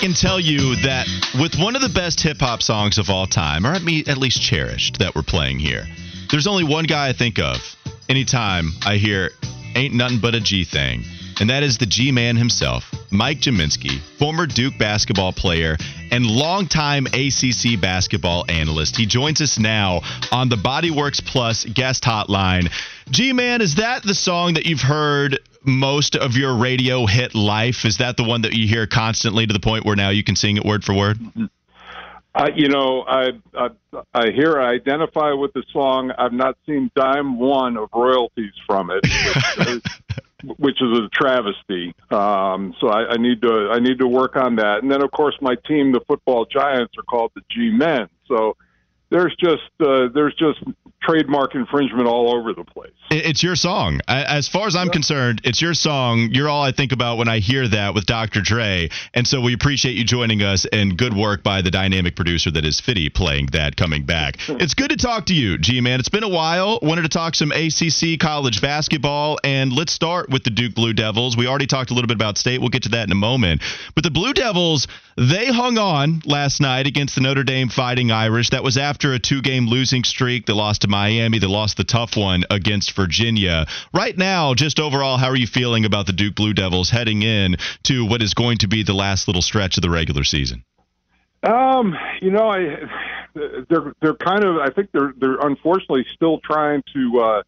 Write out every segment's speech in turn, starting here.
Can tell you that with one of the best hip hop songs of all time, or at, least cherished, that we're playing here, there's only one guy I think of anytime I hear Ain't Nothing But a G Thing, and that is the G Man himself, Mike Gminski, former Duke basketball player and longtime ACC basketball analyst. He joins us now on the Bodyworks Plus guest hotline. G Man, is that the song that you've heard most of your radio hit life? Is that the one that you hear constantly to the point where now you can sing it word for word? Uh, you know, I, I I hear I identify with the song. I've not seen dime one of royalties from it, which, is, which is a travesty. Um, so I, I need to I need to work on that. And then of course my team, the football Giants, are called the G Men. So there's just uh, there's just trademark infringement all over the place. It's your song. As far as I'm yeah. concerned, it's your song. You're all I think about when I hear that with Dr. Dre. And so we appreciate you joining us and good work by the dynamic producer that is Fitty playing that coming back. it's good to talk to you, G Man. It's been a while. Wanted to talk some ACC college basketball and let's start with the Duke Blue Devils. We already talked a little bit about state. We'll get to that in a moment. But the Blue Devils, they hung on last night against the Notre Dame Fighting Irish. That was after a two-game losing streak. They lost to Miami. They lost the tough one against Virginia. Right now, just overall, how are you feeling about the Duke Blue Devils heading in to what is going to be the last little stretch of the regular season? Um, you know, I they're they're kind of I think they're they're unfortunately still trying to uh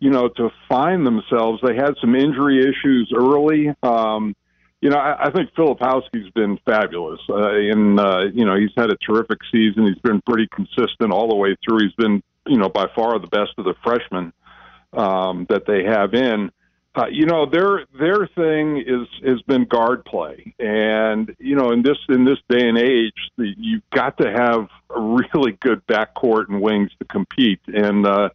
you know to find themselves. They had some injury issues early. Um you know, I, I think Filipowski's been fabulous. Uh, and, uh, you know, he's had a terrific season. He's been pretty consistent all the way through. He's been, you know, by far the best of the freshmen um, that they have in. Uh, you know, their their thing is has been guard play, and you know, in this in this day and age, the, you've got to have a really good backcourt and wings to compete. And uh,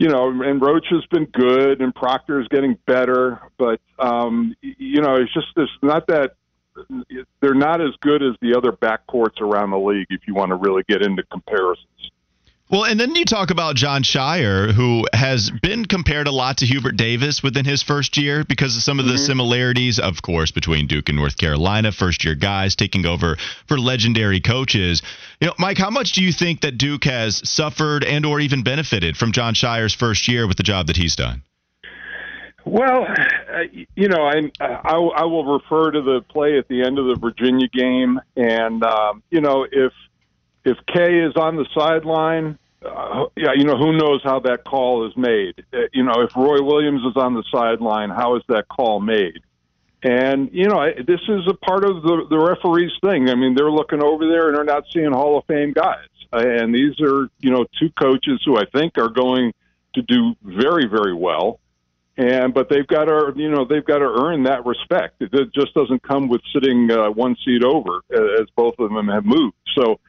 you know, and Roach has been good, and Proctor is getting better, but um, you know, it's just it's not that they're not as good as the other backcourts around the league. If you want to really get into comparisons. Well, and then you talk about Jon Scheyer, who has been compared a lot to Hubert Davis within his first year because of some of the mm-hmm. similarities, of course, between Duke and North Carolina, first year guys taking over for legendary coaches. You know, Mike, how much do you think that Duke has suffered and or even benefited from Jon Scheyer's first year with the job that he's done? Well, uh, you know, I, I I will refer to the play at the end of the Virginia game, and um, you know, if if Kay is on the sideline, uh, yeah, you know, who knows how that call is made? Uh, you know, if Roy Williams is on the sideline, how is that call made? And you know, this is a part of the the referee's thing. I mean, they're looking over there and they're not seeing Hall of Fame guys. And these are you know two coaches who I think are going to do very very well. And but they've got to you know they've got to earn that respect. It just doesn't come with sitting uh, one seat over as both of them have moved. So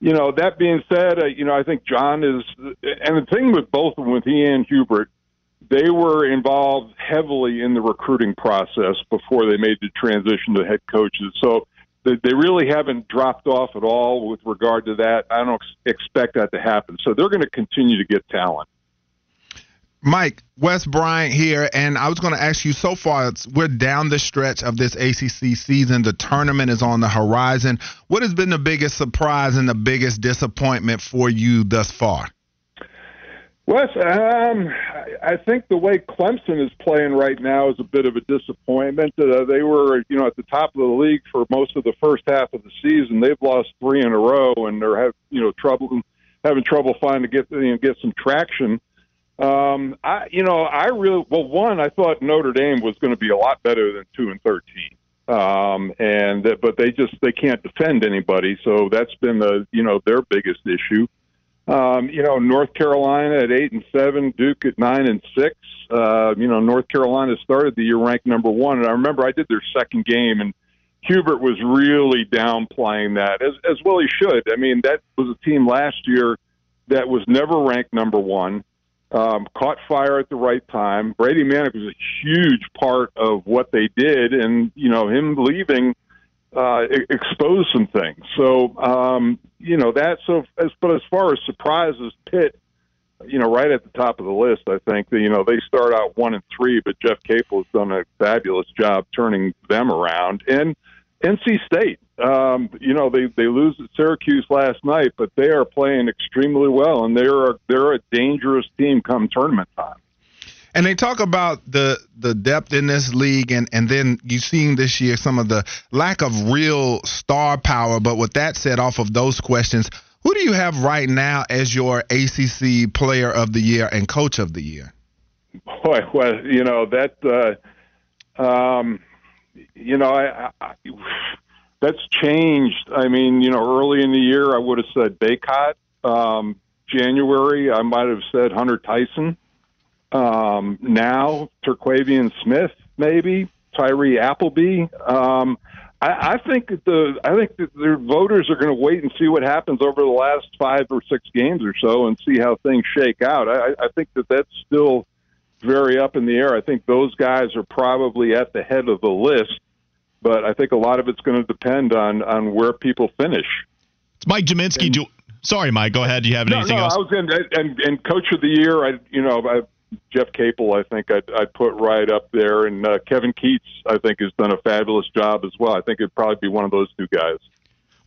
you know, that being said, uh, you know, I think Jon is, and the thing with both of them, with he and Hubert, they were involved heavily in the recruiting process before they made the transition to head coaches. So they, they really haven't dropped off at all with regard to that. I don't expect that to happen. So they're going to continue to get talent. Mike, Wes Bryant here, and I was going to ask you so far, we're down the stretch of this ACC season. The tournament is on the horizon. What has been the biggest surprise and the biggest disappointment for you thus far? Wes, um, I think the way Clemson is playing right now is a bit of a disappointment. Uh, they were, you know, at the top of the league for most of the first half of the season. They've lost three in a row, and they're have, you know, trouble having trouble finding to get you know, get some traction. Um, I, you know, I really well. One, I thought Notre Dame was going to be a lot better than two and thirteen, um, and but they just they can't defend anybody, so that's been the you know their biggest issue. Um, you know, North Carolina at eight and seven, Duke at nine and six. Uh, you know, North Carolina started the year ranked number one, and I remember I did their second game, and Hubert was really downplaying that, as as well he should. I mean, that was a team last year that was never ranked number one, um, caught fire at the right time. Brady Manek was a huge part of what they did, and you know, him leaving uh, expose some things. So um, you know that. So as but as far as surprises, Pitt, you know, right at the top of the list. I think that you know they start out one and three, but Jeff Capel has done a fabulous job turning them around. And NC State, um, you know, they they lose at Syracuse last night, but they are playing extremely well, and they're they're a dangerous team come tournament time. And they talk about the the depth in this league, and and then you seeing this year some of the lack of real star power. But with that said, off of those questions, who do you have right now as your ACC Player of the Year and Coach of the Year? Boy, well, you know that. Uh, um, you know, I, I, that's changed. I mean, you know, early in the year, I would have said Bacot. Um, January, I might have said Hunter Tyson. Um, now, Terquavion Smith, maybe Tyree Appleby. Um, I, I think that the I think that the voters are going to wait and see what happens over the last five or six games or so, and see how things shake out. I, I think that that's still very up in the air. I think those guys are probably at the head of the list, but I think a lot of it's going to depend on on where people finish. It's Mike Gminski. And, do, sorry, Mike. Go ahead. Do you have anything no, else? I was in, and and coach of the year. I you know I Jeff Capel, I think I'd, I'd put right up there, and uh, Kevin Keatts. I think, has done a fabulous job as well. I think it'd probably be one of those two guys.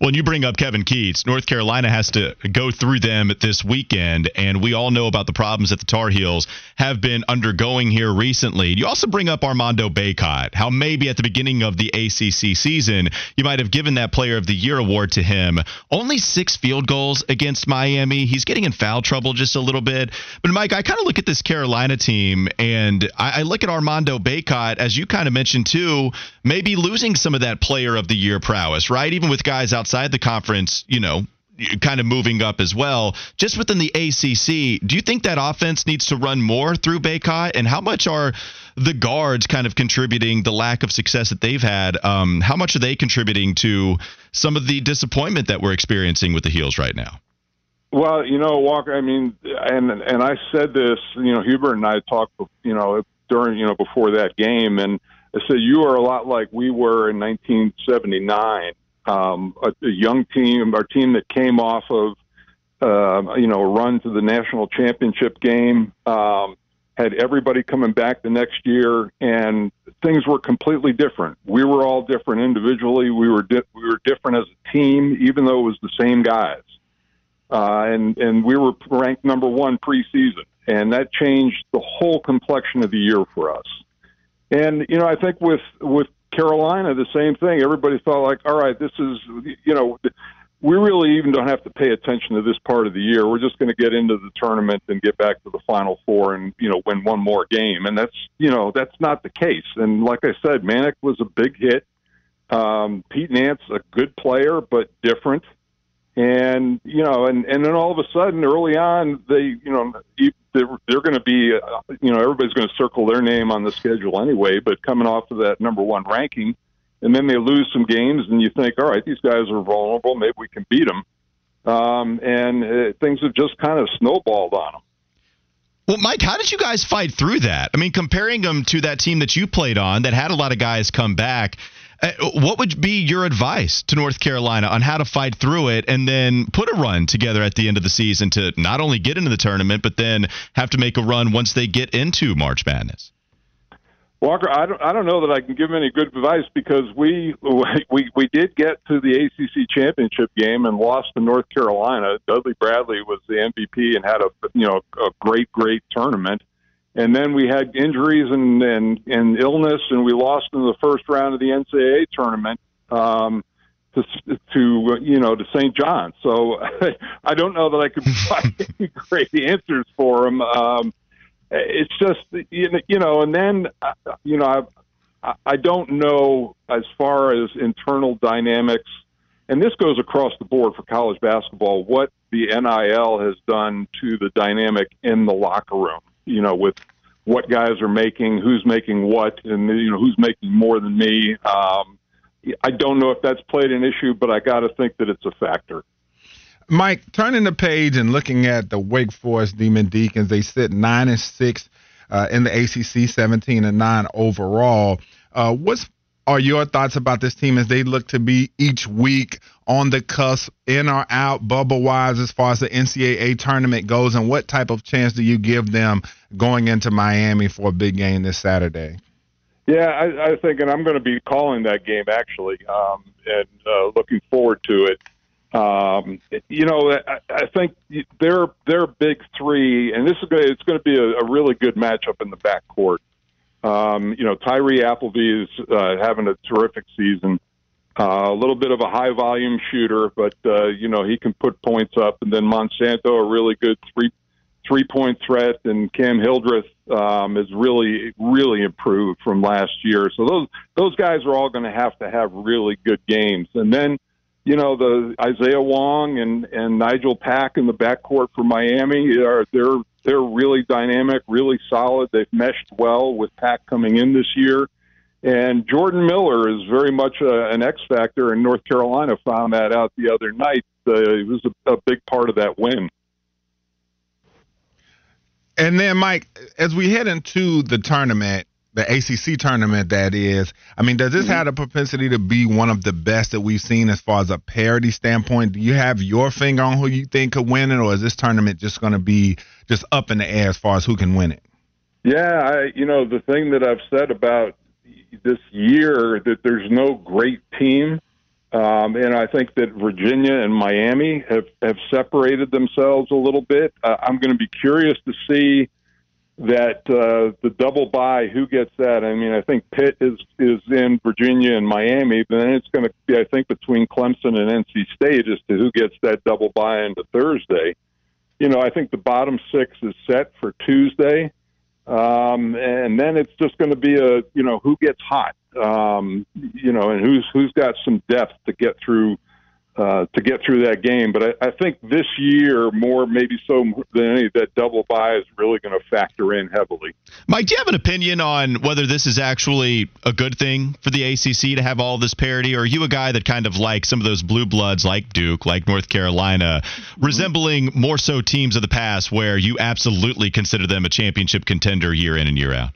When you bring up Kevin Keatts. North Carolina has to go through them this weekend, and we all know about the problems that the Tar Heels have been undergoing here recently. You also bring up Armando Bacot, how maybe at the beginning of the ACC season, you might have given that Player of the Year award to him. Only six field goals against Miami. He's getting in foul trouble just a little bit. But, Mike, I kind of look at this Carolina team, and I, I look at Armando Bacot, as you kind of mentioned too, maybe losing some of that Player of the Year prowess, right? Even with guys outside outside the conference, you know, kind of moving up as well. Just within the ACC, do you think that offense needs to run more through Bacot? And how much are the guards kind of contributing the lack of success that they've had? Um, how much are they contributing to some of the disappointment that we're experiencing with the Heels right now? Well, you know, Walker. I mean, and and I said this. You know, Hubert and I talked. You know, during you know before that game, and I said you are a lot like we were in 1979 um, a, a young team, our team that came off of uh, you know a run to the national championship game. Um, had everybody coming back the next year, and things were completely different. We were all different individually. We were di- we were different as a team, even though it was the same guys. Uh, and and we were ranked number one preseason, and that changed the whole complexion of the year for us. And you know, I think with with Carolina, the same thing. Everybody felt like, all right, this is, you know, we really even don't have to pay attention to this part of the year. We're just going to get into the tournament and get back to the Final Four and you know win one more game. And that's you know that's not the case. And like I said, Manek was a big hit. Um, Pete Nance, a good player but different. And you know, and and then all of a sudden, early on, they you know they're, they're going to be, uh, you know, everybody's going to circle their name on the schedule anyway. But coming off of that number one ranking, and then they lose some games, and you think, all right, these guys are vulnerable. Maybe we can beat them. Um, and uh, things have just kind of snowballed on them. Well, Mike, how did you guys fight through that? I mean, comparing them to that team that you played on that had a lot of guys come back. Uh, what would be your advice to North Carolina on how to fight through it and then put a run together at the end of the season to not only get into the tournament, but then have to make a run once they get into March Madness? Walker, I don't, I don't know that I can give any good advice because we we we did get to the ACC championship game and lost to North Carolina. Dudley Bradley was the MVP and had a you know a great great tournament and then we had injuries and, and, and illness, and we lost in the first round of the NCAA tournament um, to, to you know to St. John. So I don't know that I could provide any great answers for them. Um, it's just you know, and then uh, you know I I don't know as far as internal dynamics and this goes across the board for college basketball, what the NIL has done to the dynamic in the locker room. You know, with what guys are making, who's making what, and you know who's making more than me. Um, I don't know if that's played an issue, but I got to think that it's a factor. Mike, turning the page and looking at the Wake Forest Demon Deacons, they sit nine and six uh, in the ACC, seventeen and nine overall. Uh, what's are your thoughts about this team as they look to be each week on the cusp, in or out, bubble wise, as far as the NCAA tournament goes? And what type of chance do you give them going into Miami for a big game this Saturday? Yeah, I, I think, and I'm going to be calling that game actually, um, and uh, looking forward to it. Um, you know, I, I think they're they're big three, and this is going to, it's going to be a, a really good matchup in the backcourt. Um, you know, Tyree Appleby is uh, having a terrific season. Uh, a little bit of a high volume shooter, but uh, you know he can put points up. And then Monsanto, a really good three three point threat, and Cam Hildreth um, is really really improved from last year. So those those guys are all going to have to have really good games. And then you know the Isaiah Wong and and Nigel Pack in the backcourt for Miami are they're they're really dynamic, really solid. They've meshed well with Pack coming in this year. And Jordan Miller is very much a, an X factor, and North Carolina found that out the other night. Uh, it was a, a big part of that win. And then, Mike, as we head into the tournament, the ACC tournament that is. I mean, does this mm-hmm. have a propensity to be one of the best that we've seen as far as a parity standpoint? Do you have your finger on who you think could win it, or is this tournament just going to be just up in the air as far as who can win it? Yeah, I, you know, the thing that I've said about this year that there's no great team. Um, and I think that Virginia and Miami have, have separated themselves a little bit. Uh, I'm going to be curious to see that uh, the double bye, who gets that? I mean, I think Pitt is is in Virginia and Miami, but then it's going to be, I think, between Clemson and NC State as to who gets that double bye into Thursday. You know, I think the bottom six is set for Tuesday, um, and then it's just going to be a you know who gets hot, um, you know, and who's who's got some depth to get through uh, to get through that game. But I, I think this year, more maybe so than any, that double bye is really going to factor in heavily. Mike, do you have an opinion on whether this is actually a good thing for the ACC to have all this parity, or are you a guy that kind of like some of those blue bloods like Duke, like North Carolina, mm-hmm. resembling more so teams of the past where you absolutely consider them a championship contender year in and year out?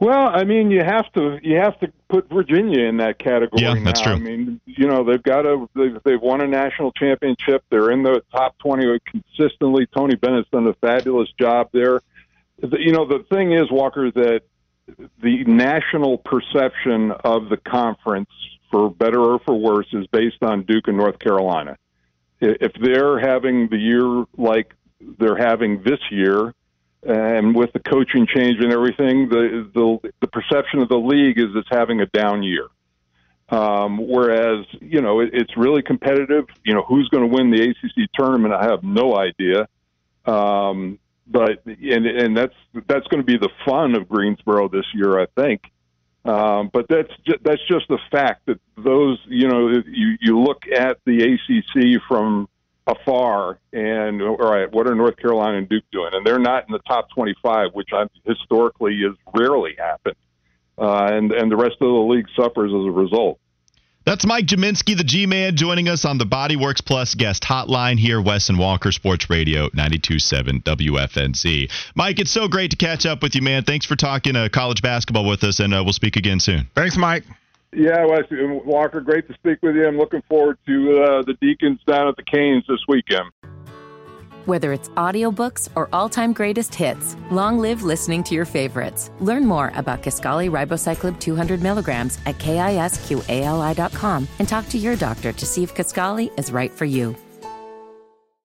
Well, I mean, you have to you have to put Virginia in that category. Yeah, that's true. I mean, you know, they've got a they've, they've won a national championship. They're in the top twenty consistently. Tony Bennett's done a fabulous job there. You know, the thing is, Walker, that the national perception of the conference, for better or for worse, is based on Duke and North Carolina. If they're having the year like they're having this year, and with the coaching change and everything, the the, the perception of the league is it's having a down year. Um, whereas you know it, it's really competitive. You know who's going to win the ACC tournament? I have no idea. Um, but and and that's that's going to be the fun of Greensboro this year, I think. Um, but that's ju- that's just the fact that those you know you you look at the ACC from afar and all right what are north carolina and duke doing and they're not in the top 25 which I, historically has rarely happened uh, and and the rest of the league suffers as a result that's Mike Gminski, the G Man, joining us on the Bodyworks Plus guest hotline here, Wes and Walker Sports Radio 927 WFNZ. Mike, it's so great to catch up with you, man. Thanks for talking uh, college basketball with us, and uh, we'll speak again soon. Thanks, Mike. Yeah, Wes Walker, great to speak with you. I'm looking forward to uh, the Deacons down at the Canes this weekend. Whether it's audiobooks or all-time greatest hits, long live listening to your favorites. Learn more about Kisqali Ribociclib 200 milligrams at kisqali.com and talk to your doctor to see if Kisqali is right for you.